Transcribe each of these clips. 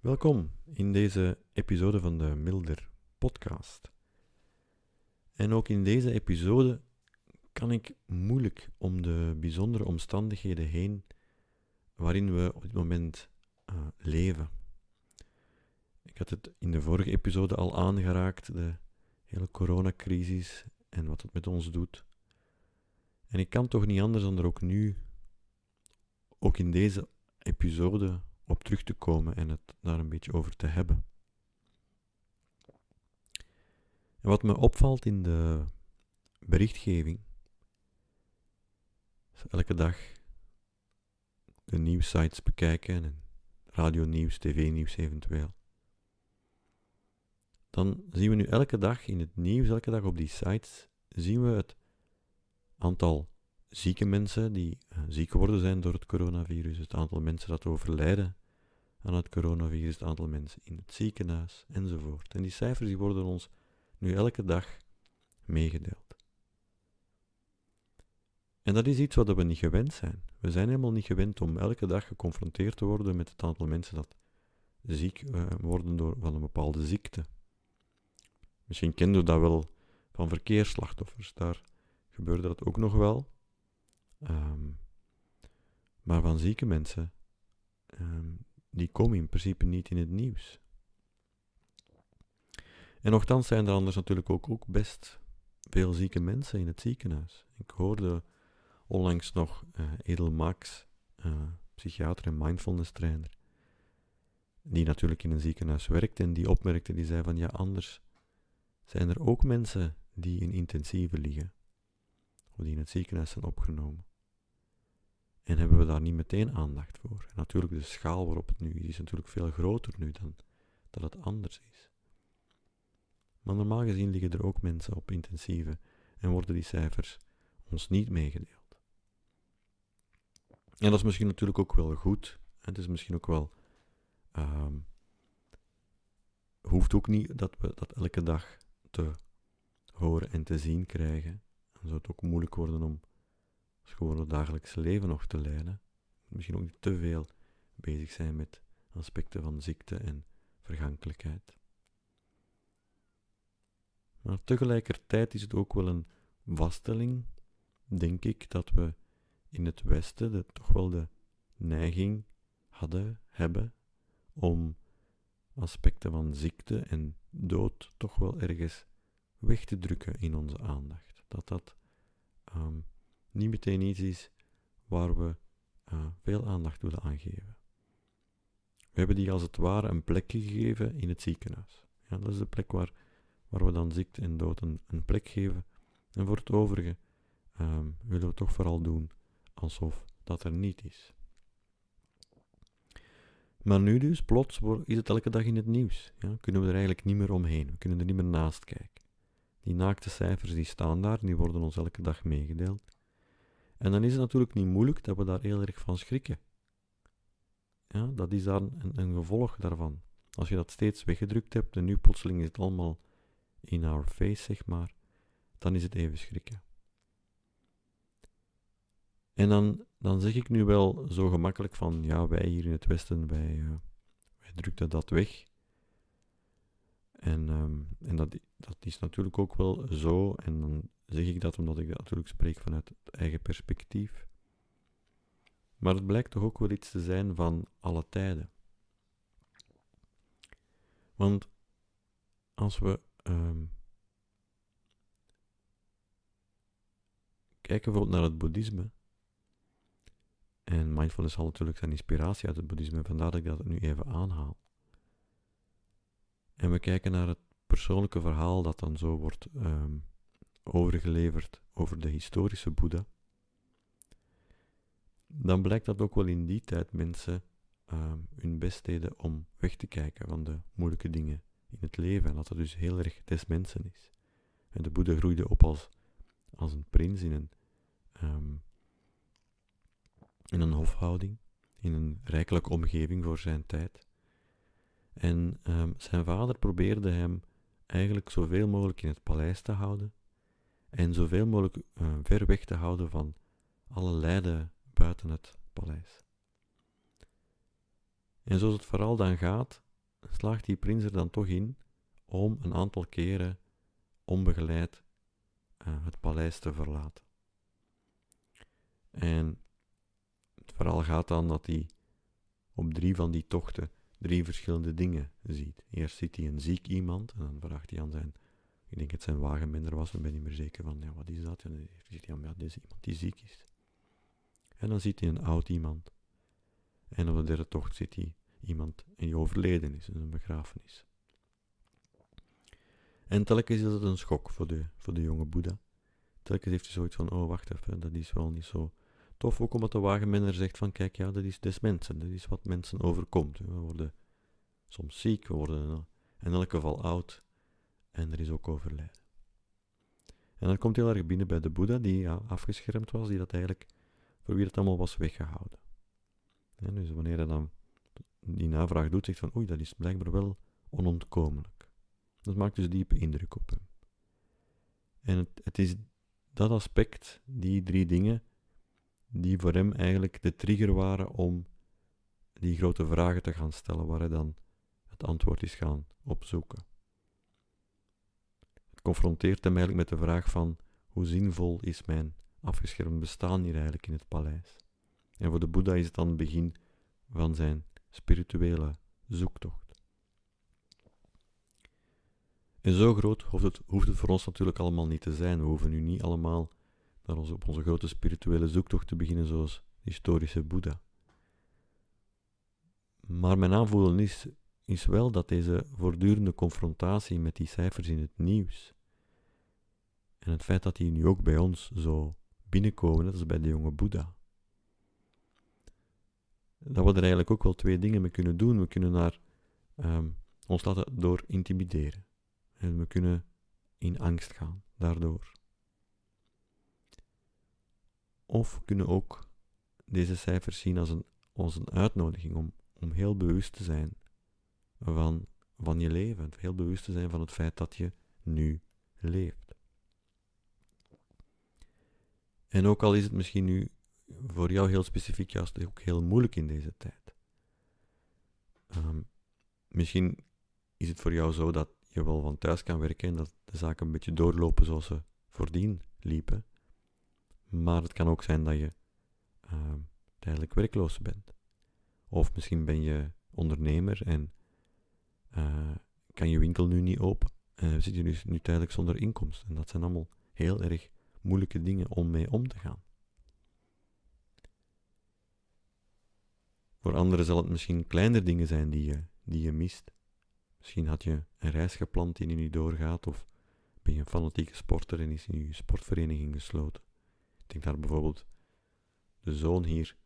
Welkom in deze episode van de Milder Podcast. En ook in deze episode kan ik moeilijk om de bijzondere omstandigheden heen waarin we op dit moment uh, leven. Ik had het in de vorige episode al aangeraakt, de hele coronacrisis en wat het met ons doet. En ik kan toch niet anders dan er ook nu, ook in deze episode, op terug te komen en het daar een beetje over te hebben. En wat me opvalt in de berichtgeving, is elke dag de nieuwsites bekijken en radio-nieuws, tv-nieuws eventueel. Dan zien we nu elke dag in het nieuws, elke dag op die sites, zien we het aantal zieke mensen die uh, ziek geworden zijn door het coronavirus, het aantal mensen dat overlijden aan het coronavirus, het aantal mensen in het ziekenhuis enzovoort. En die cijfers die worden ons nu elke dag meegedeeld. En dat is iets wat we niet gewend zijn. We zijn helemaal niet gewend om elke dag geconfronteerd te worden met het aantal mensen dat ziek uh, worden door van een bepaalde ziekte. Misschien kennen we dat wel van verkeersslachtoffers. Daar gebeurde dat ook nog wel. Um, maar van zieke mensen, um, die komen in principe niet in het nieuws. En nogthans zijn er anders natuurlijk ook, ook best veel zieke mensen in het ziekenhuis. Ik hoorde onlangs nog uh, Edel Max, uh, psychiater en mindfulness trainer, die natuurlijk in een ziekenhuis werkt en die opmerkte, die zei van ja, anders zijn er ook mensen die in intensieve liggen, of die in het ziekenhuis zijn opgenomen. En hebben we daar niet meteen aandacht voor. Natuurlijk, de schaal waarop het nu is, is natuurlijk veel groter nu dan dat het anders is. Maar normaal gezien liggen er ook mensen op intensieve en worden die cijfers ons niet meegedeeld. En dat is misschien natuurlijk ook wel goed. Het is misschien ook wel. Um, hoeft ook niet dat we dat elke dag te horen en te zien krijgen. Dan zou het ook moeilijk worden om gewoon het dagelijkse leven nog te leiden. Misschien ook niet te veel bezig zijn met aspecten van ziekte en vergankelijkheid. Maar tegelijkertijd is het ook wel een vaststelling, denk ik, dat we in het Westen de, toch wel de neiging hadden, hebben, om aspecten van ziekte en dood toch wel ergens weg te drukken in onze aandacht. Dat dat um, niet meteen iets is waar we uh, veel aandacht willen aangeven. We hebben die als het ware een plek gegeven in het ziekenhuis. Ja, dat is de plek waar, waar we dan ziekte en dood een, plek geven. En voor het overige um, willen we toch vooral doen alsof dat er niet is. Maar nu dus, plots is het elke dag in het nieuws. Ja, kunnen we er eigenlijk niet meer omheen. We kunnen er niet meer naast kijken. Die naakte cijfers die staan daar, die worden ons elke dag meegedeeld. En dan is het natuurlijk niet moeilijk dat we daar heel erg van schrikken. Ja, dat is dan een, een gevolg daarvan. Als je dat steeds weggedrukt hebt en nu plotseling is het allemaal in our face, zeg maar, dan is het even schrikken. En dan, dan zeg ik nu wel zo gemakkelijk van, ja, wij hier in het Westen, wij, uh, wij drukten dat weg. En, um, en dat, dat is natuurlijk ook wel zo, en dan zeg ik dat omdat ik dat natuurlijk spreek vanuit het eigen perspectief. Maar het blijkt toch ook wel iets te zijn van alle tijden. Want als we um, kijken bijvoorbeeld naar het boeddhisme, en mindfulness haalt natuurlijk zijn inspiratie uit het boeddhisme, vandaar dat ik dat nu even aanhaal. En we kijken naar het persoonlijke verhaal dat dan zo wordt um, overgeleverd over de historische Boeddha, dan blijkt dat ook wel in die tijd mensen uh, hun best deden om weg te kijken van de moeilijke dingen in het leven en dat dat dus heel erg des mensen is. En de Boeddha groeide op als, als een prins in een, um, in een hofhouding, in een rijkelijke omgeving voor zijn tijd. En um, zijn vader probeerde hem eigenlijk zoveel mogelijk in het paleis te houden, en zoveel mogelijk uh, ver weg te houden van alle lijden buiten het paleis. En zoals het vooral dan gaat, slaagt die prins er dan toch in om een aantal keren onbegeleid uh, het paleis te verlaten. En het verhaal gaat dan dat hij op drie van die tochten drie verschillende dingen ziet. Eerst ziet hij een ziek iemand en dan vraagt hij aan zijn, ik denk het zijn wagenminder was, dan ben ik niet meer zeker van, ja, wat is dat? En dan ziet hij, ja, dit is iemand die ziek is. En dan ziet hij een oud iemand. En op de derde tocht ziet hij iemand die overleden is in een begrafenis. En telkens is dat een schok voor de, voor de jonge Boeddha. Telkens heeft hij zoiets van, oh wacht even, dat is wel niet zo tof. Ook omdat de wagenminder zegt van, kijk ja, dat is des mensen. Dat is wat mensen overkomt. We worden soms ziek, we worden in elk geval oud. En er is ook overlijden. En dat komt heel erg binnen bij de Boeddha, die ja, afgeschermd was, die dat eigenlijk, voor wie het allemaal was weggehouden. En dus wanneer hij dan die navraag doet, zegt van, oei, dat is blijkbaar wel onontkomelijk. Dat maakt dus diepe indruk op hem. En het, het is dat aspect, die drie dingen, die voor hem eigenlijk de trigger waren om die grote vragen te gaan stellen, waar hij dan het antwoord is gaan opzoeken. Confronteert hem eigenlijk met de vraag van hoe zinvol is mijn afgeschermd bestaan hier eigenlijk in het paleis. En voor de Boeddha is het dan het begin van zijn spirituele zoektocht. En zo groot hoeft het, hoeft het voor ons natuurlijk allemaal niet te zijn. We hoeven nu niet allemaal naar op onze grote spirituele zoektocht te beginnen zoals historische Boeddha. Maar mijn aanvoelen is, is wel dat deze voortdurende confrontatie met die cijfers in het nieuws en het feit dat die nu ook bij ons zo binnenkomen, dat is bij de jonge Boeddha, dat we er eigenlijk ook wel twee dingen mee kunnen doen. We kunnen naar, um, ons laten door intimideren. En we kunnen in angst gaan daardoor. Of we kunnen ook deze cijfers zien als een, als uitnodiging om, om heel bewust te zijn van, van je leven. Heel bewust te zijn van het feit dat je nu leeft. En ook al is het misschien nu voor jou heel specifiek juist ook heel moeilijk in deze tijd. Um, misschien is het voor jou zo dat je wel van thuis kan werken en dat de zaken een beetje doorlopen zoals ze voordien liepen. Maar het kan ook zijn dat je uh, tijdelijk werkloos bent. Of misschien ben je ondernemer en uh, kan je winkel nu niet open. En uh, zit je dus nu tijdelijk zonder inkomsten. En dat zijn allemaal heel erg moeilijke dingen om mee om te gaan. Voor anderen zal het misschien kleiner dingen zijn die je, die je mist. Misschien had je een reis gepland die nu niet doorgaat, of ben je een fanatieke sporter en is nu je sportvereniging gesloten. Ik denk daar bijvoorbeeld de zoon hier,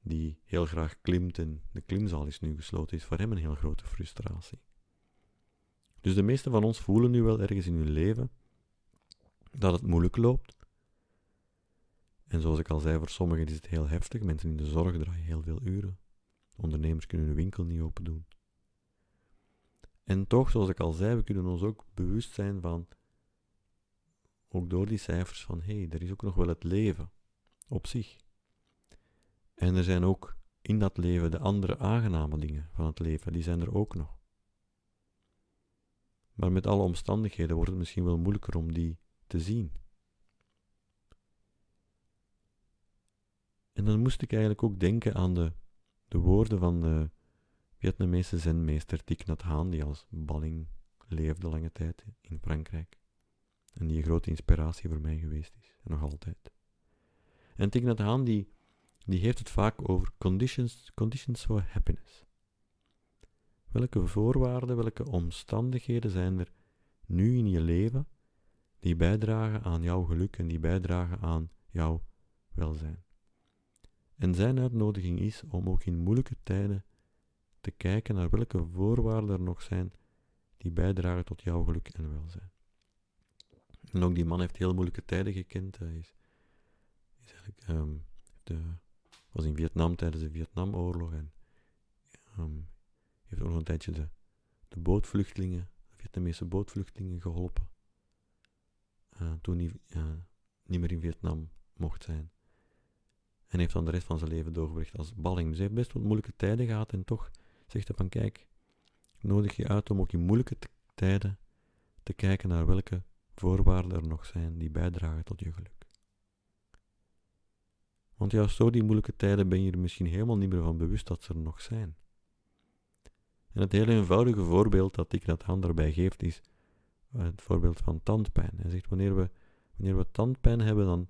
die heel graag klimt en de klimzaal is nu gesloten, is voor hem een heel grote frustratie. Dus de meeste van ons voelen nu wel ergens in hun leven dat het moeilijk loopt. En zoals ik al zei, voor sommigen is het heel heftig. Mensen in de zorg draaien heel veel uren. Ondernemers kunnen hun winkel niet open doen. En toch, zoals ik al zei, we kunnen ons ook bewust zijn van, ook door die cijfers, van hé, hey, er is ook nog wel het leven op zich. En er zijn ook in dat leven de andere aangename dingen van het leven, die zijn er ook nog. Maar met alle omstandigheden wordt het misschien wel moeilijker om die te zien. En dan moest ik eigenlijk ook denken aan de de woorden van de Vietnamese zenmeester Thich Nhat Hanh, die als balling leefde lange tijd in Frankrijk. En die een grote inspiratie voor mij geweest is, en nog altijd. En Thich Nhat Hanh, die, die heeft het vaak over conditions, conditions for happiness. Welke voorwaarden, welke omstandigheden zijn er nu in je leven die bijdragen aan jouw geluk en die bijdragen aan jouw welzijn? En zijn uitnodiging is om ook in moeilijke tijden te kijken naar welke voorwaarden er nog zijn die bijdragen tot jouw geluk en welzijn. En ook die man heeft heel moeilijke tijden gekend. Hij is, is um, de, was in Vietnam tijdens de Vietnamoorlog en um, heeft ook nog een tijdje de, bootvluchtelingen, de Vietnamese bootvluchtelingen geholpen. Uh, toen hij uh, niet meer in Vietnam mocht zijn. En heeft dan de rest van zijn leven doorgebracht als balling. Dus hij heeft best wat moeilijke tijden gehad en toch zegt hij van kijk, nodig je uit om ook in moeilijke tijden te kijken naar welke voorwaarden er nog zijn die bijdragen tot je geluk. Want juist door die moeilijke tijden ben je er misschien helemaal niet meer van bewust dat ze er nog zijn. En het hele eenvoudige voorbeeld dat ik dat Han daarbij geeft is het voorbeeld van tandpijn. Hij zegt wanneer we, wanneer we tandpijn hebben, dan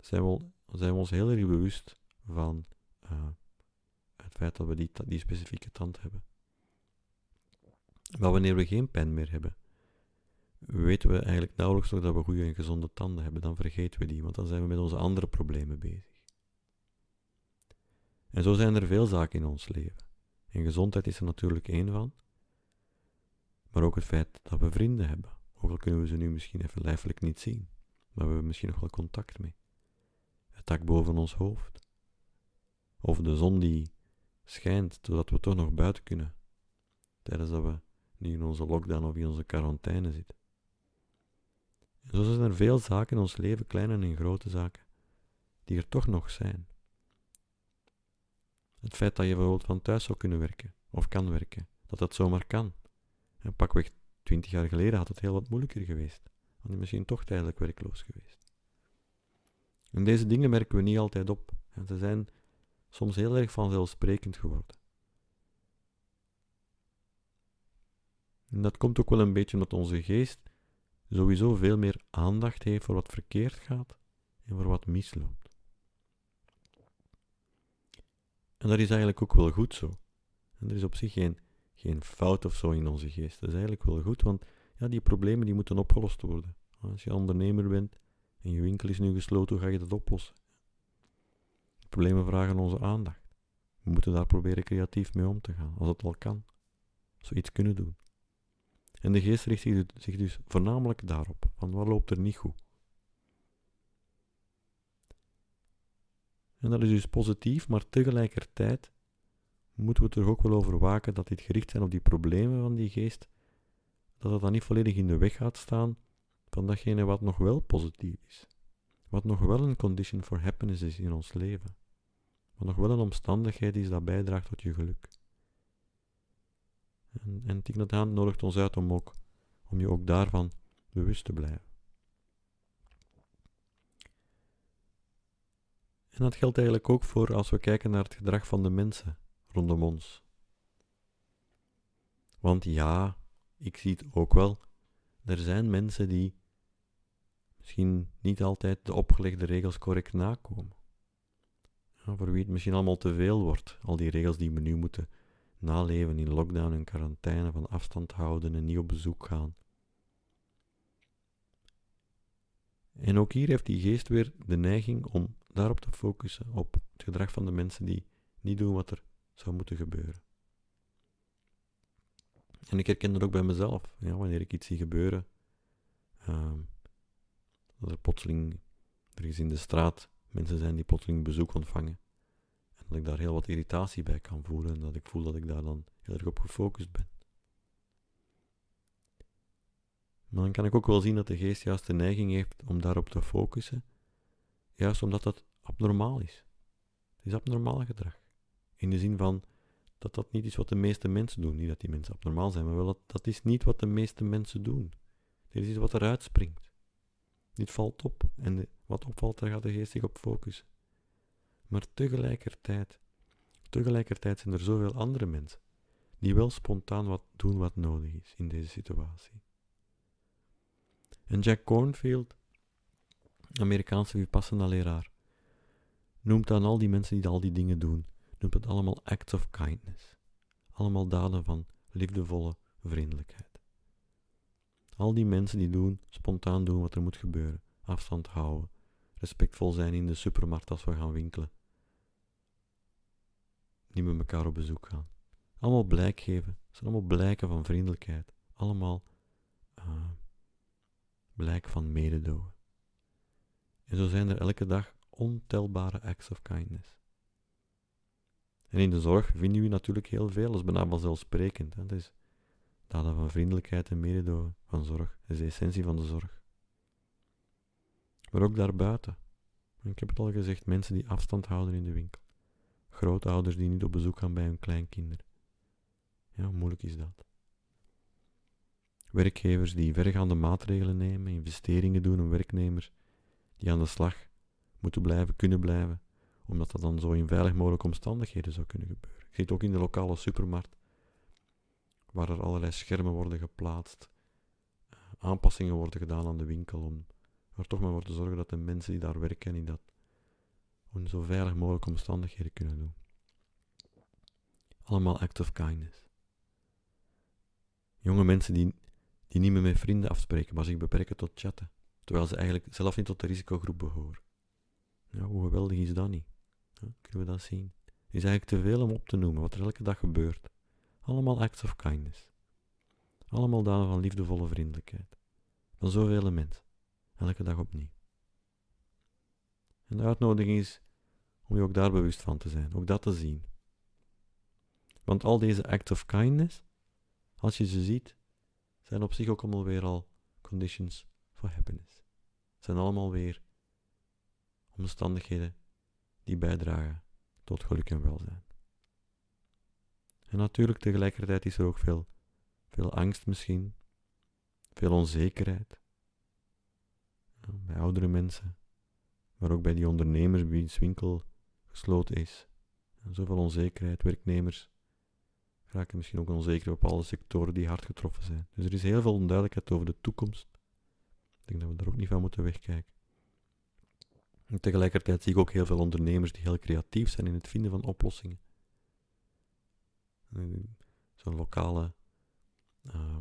zijn we, zijn we ons heel erg bewust van uh, het feit dat we die, die specifieke tand hebben. Maar wanneer we geen pijn meer hebben, weten we eigenlijk nauwelijks nog dat we goede en gezonde tanden hebben. Dan vergeten we die, want dan zijn we met onze andere problemen bezig. En zo zijn er veel zaken in ons leven. En gezondheid is er natuurlijk één van. Maar ook het feit dat we vrienden hebben. Ook al kunnen we ze nu misschien even lijfelijk niet zien. Maar we hebben misschien nog wel contact mee. Het dak boven ons hoofd. Of de zon die schijnt, zodat we toch nog buiten kunnen. Tijdens dat we nu in onze lockdown of in onze quarantaine zitten. En zo zijn er veel zaken in ons leven, kleine en grote zaken, die er toch nog zijn. Het feit dat je bijvoorbeeld van thuis zou kunnen werken, of kan werken, dat dat zomaar kan. En pakweg twintig jaar geleden had het heel wat moeilijker geweest. Want je misschien toch tijdelijk werkloos geweest. En deze dingen merken we niet altijd op. En ze zijn soms heel erg vanzelfsprekend geworden. En dat komt ook wel een beetje omdat onze geest sowieso veel meer aandacht heeft voor wat verkeerd gaat en voor wat misloopt. En dat is eigenlijk ook wel goed zo. En er is op zich geen, geen fout of zo in onze geest. Dat is eigenlijk wel goed, want ja, die problemen die moeten opgelost worden. Als je ondernemer bent en je winkel is nu gesloten, hoe ga je dat oplossen? problemen vragen onze aandacht. We moeten daar proberen creatief mee om te gaan, als het al kan. Zoiets kunnen doen. En de geest richt zich dus voornamelijk daarop, van wat loopt er niet goed. En dat is dus positief, maar tegelijkertijd moeten we er ook wel over waken dat dit gericht zijn op die problemen van die geest, dat het dan niet volledig in de weg gaat staan van datgene wat nog wel positief is. Wat nog wel een condition for happiness is in ons leven. Wat nog wel een omstandigheid is dat bijdraagt tot je geluk. En, en Thich nodigt ons uit om, ook, om je ook daarvan bewust te blijven. En dat geldt eigenlijk ook voor als we kijken naar het gedrag van de mensen rondom ons. Want ja, ik zie het ook wel. Er zijn mensen die misschien niet altijd de opgelegde regels correct nakomen. voor wie het misschien allemaal te veel wordt, al die regels die we nu moeten naleven in lockdown en quarantaine, van afstand houden en niet op bezoek gaan. En ook hier heeft die geest weer de neiging om daarop te focussen, op het gedrag van de mensen die niet doen wat er zou moeten gebeuren. En ik herken dat ook bij mezelf. Ja, wanneer ik iets zie gebeuren, uh, dat er plotseling, er is in de straat mensen zijn die plotseling bezoek ontvangen. En dat ik daar heel wat irritatie bij kan voelen en dat ik voel dat ik daar dan heel erg op gefocust ben. Maar dan kan ik ook wel zien dat de geest juist de neiging heeft om daarop te focussen, juist omdat dat abnormaal is. Het is abnormaal gedrag. In de zin van dat dat niet is wat de meeste mensen doen. Niet dat die mensen abnormaal zijn, maar wel dat dat is niet wat de meeste mensen doen. Dit is wat eruit springt. Dit valt op en wat opvalt, daar gaat de geest zich op focussen. Maar tegelijkertijd, tegelijkertijd zijn er zoveel andere mensen die wel spontaan wat doen wat nodig is in deze situatie. En Jack Cornfield, Amerikaanse Vipassana-leraar, noemt aan al die mensen die al die dingen doen, noemt het allemaal acts of kindness. Allemaal daden van liefdevolle vriendelijkheid. Al die mensen die doen, spontaan doen wat er moet gebeuren, afstand houden, respectvol zijn in de supermarkt als we gaan winkelen, niet met elkaar op bezoek gaan. Allemaal blijk geven, het zijn allemaal blijken van vriendelijkheid, allemaal uh, blijk van mededogen. En zo zijn er elke dag ontelbare acts of kindness. En in de zorg vinden we natuurlijk heel veel, dat is bijna vanzelfsprekend. Hè. Dat is daden van vriendelijkheid en mededogen, van zorg. Dat is de essentie van de zorg. Maar ook daarbuiten. Ik heb het al gezegd, mensen die afstand houden in de winkel. Grootouders die niet op bezoek gaan bij hun kleinkinderen. Ja, hoe moeilijk is dat? werkgevers die verregaande maatregelen nemen, investeringen doen om werknemers die aan de slag moeten blijven, kunnen blijven, omdat dat dan zo in veilig mogelijke omstandigheden zou kunnen gebeuren. Je ziet ook in de lokale supermarkt, waar er allerlei schermen worden geplaatst, eh, aanpassingen worden gedaan aan de winkel om er toch maar voor te zorgen dat de mensen die daar werken en die dat in zo veilig mogelijke omstandigheden kunnen doen. Allemaal act of kindness. Jonge mensen die, die niet meer met vrienden afspreken, maar zich beperken tot chatten, terwijl ze eigenlijk zelf niet tot de risicogroep behoren. Ja, hoe geweldig is dat niet? Ja, kunnen we dat zien? Is eigenlijk te veel om op te noemen wat er elke dag gebeurt. Allemaal acts of kindness. Allemaal daden van liefdevolle vriendelijkheid. Van zoveel mensen. Elke dag opnieuw. En de uitnodiging is om je ook daar bewust van te zijn, ook dat te zien. Want al deze acts of kindness, als je ze ziet, zijn op zich ook allemaal weer al conditions for happiness. Zijn allemaal weer omstandigheden die bijdragen tot geluk en welzijn. En natuurlijk tegelijkertijd is er ook veel, veel angst misschien, veel onzekerheid. bij oudere mensen, maar ook bij die ondernemers wiens winkel gesloten is. Zoveel onzekerheid, werknemers raken misschien ook onzeker op alle sectoren die hard getroffen zijn. Dus er is heel veel onduidelijkheid over de toekomst. Ik denk dat we daar ook niet van moeten wegkijken. En tegelijkertijd zie ik ook heel veel ondernemers die heel creatief zijn in het vinden van oplossingen. Zo'n lokale uh,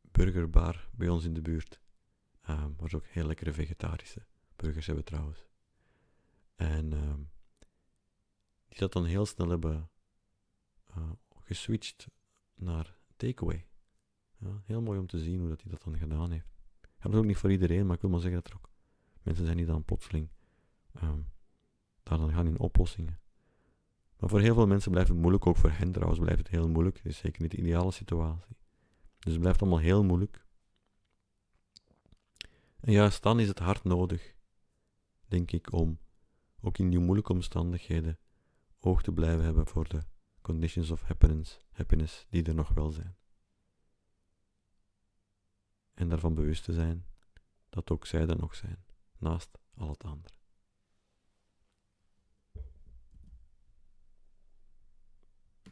burgerbar bij ons in de buurt, uh, waar ze ook heel lekkere vegetarische burgers hebben trouwens. En uh, die dat dan heel snel hebben uh, geswitcht naar takeaway. Ja, heel mooi om te zien hoe dat hij dat dan gedaan heeft. Dat is ook niet voor iedereen, maar ik wil maar zeggen dat er ook mensen zijn die dan plotseling um, daar dan gaan in oplossingen. Maar voor heel veel mensen blijft het moeilijk, ook voor hen trouwens blijft het heel moeilijk. Het is zeker niet de ideale situatie. Dus het blijft allemaal heel moeilijk. En juist dan is het hard nodig, denk ik, om ook in die moeilijke omstandigheden oog te blijven hebben voor de conditions of happiness, happiness die er nog wel zijn. En daarvan bewust te zijn dat ook zij er nog zijn, naast al het andere.